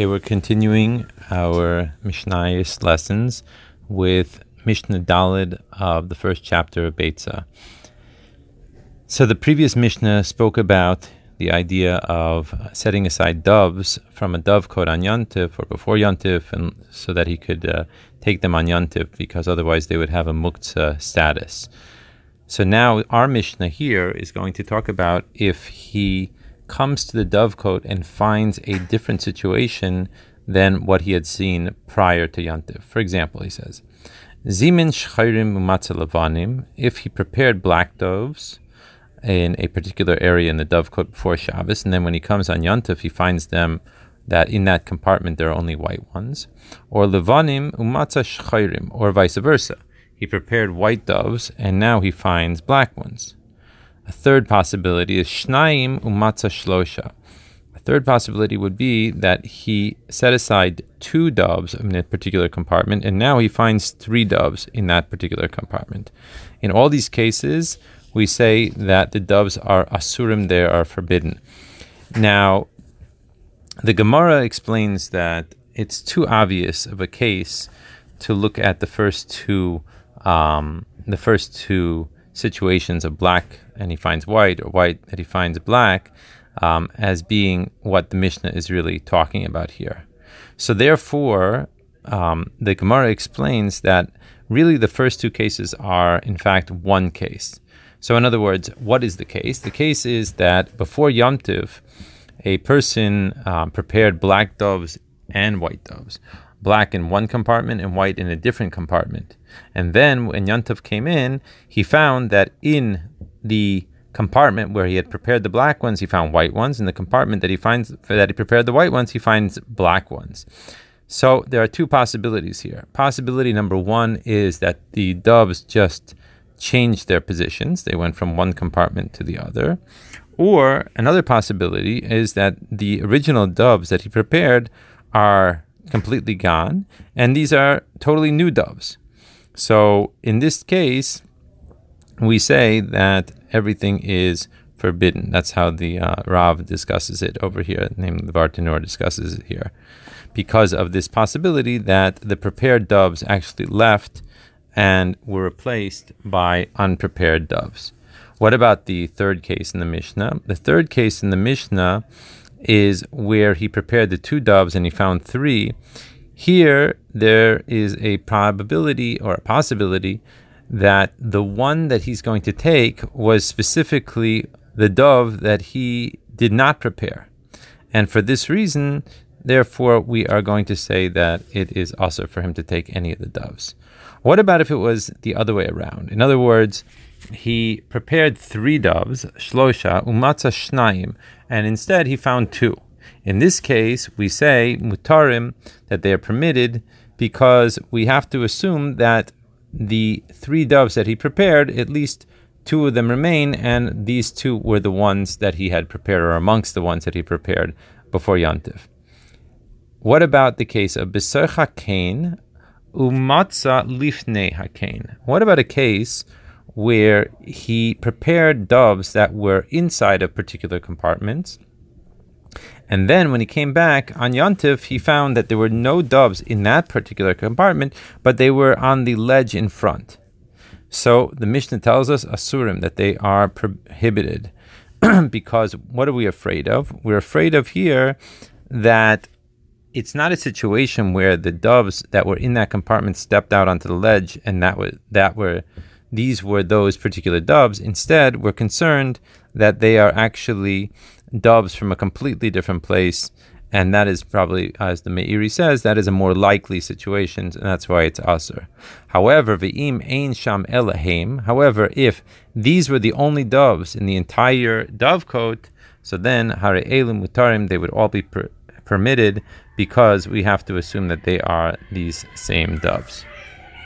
Okay, we're continuing our Mishnayos lessons with Mishnah Dalid of the first chapter of Beitza. So the previous Mishnah spoke about the idea of setting aside doves from a dovecote on Yontif or before Yontif, and so that he could uh, take them on Yontif because otherwise they would have a muktzah status. So now our Mishnah here is going to talk about if he comes to the dovecote and finds a different situation than what he had seen prior to Yantiv. For example, he says, Zimin shchayrim umatzalavanim, if he prepared black doves in a particular area in the dovecote before Shabbos, and then when he comes on Yantiv, he finds them that in that compartment there are only white ones, or levanim umatza shchayrim, or vice versa. He prepared white doves, and now he finds black ones. A third possibility is Shnaim Umatza Shlosha. A third possibility would be that he set aside two doves in a particular compartment, and now he finds three doves in that particular compartment. In all these cases, we say that the doves are asurim, they are forbidden. Now, the Gemara explains that it's too obvious of a case to look at the first two, um, the first two situations of black and he finds white or white that he finds black um, as being what the Mishnah is really talking about here. So therefore, um, the Gemara explains that really the first two cases are in fact one case. So in other words, what is the case? The case is that before Yom Tiv, a person um, prepared black doves and white doves black in one compartment and white in a different compartment. And then when Yantav came in, he found that in the compartment where he had prepared the black ones, he found white ones. In the compartment that he finds that he prepared the white ones, he finds black ones. So there are two possibilities here. Possibility number one is that the doves just changed their positions; they went from one compartment to the other. Or another possibility is that the original doves that he prepared are completely gone, and these are totally new doves. So in this case, we say that everything is forbidden. That's how the uh, Rav discusses it over here. Named the Bartanur discusses it here, because of this possibility that the prepared doves actually left and were replaced by unprepared doves. What about the third case in the Mishnah? The third case in the Mishnah is where he prepared the two doves and he found three. Here, there is a probability or a possibility that the one that he's going to take was specifically the dove that he did not prepare. And for this reason, therefore, we are going to say that it is also for him to take any of the doves. What about if it was the other way around? In other words, he prepared three doves, shlosha, umatza shnaim, and instead he found two. In this case, we say mutarim that they are permitted because we have to assume that the three doves that he prepared, at least two of them remain, and these two were the ones that he had prepared, or amongst the ones that he prepared before Yantiv. What about the case of Beser Hakain Umatza Lifnei Hakain? What about a case where he prepared doves that were inside of particular compartments. And then when he came back on Yontif, he found that there were no doves in that particular compartment, but they were on the ledge in front. So the Mishnah tells us, Asurim, that they are prohibited. because what are we afraid of? We're afraid of here that it's not a situation where the doves that were in that compartment stepped out onto the ledge and that was that were these were those particular doves. Instead, we're concerned that they are actually doves from a completely different place. And that is probably, as the Meiri says, that is a more likely situation, and that's why it's aser. However, ve'im ein sham elahim. However, if these were the only doves in the entire dove dovecote, so then hare elim mutarim, they would all be per- permitted because we have to assume that they are these same doves.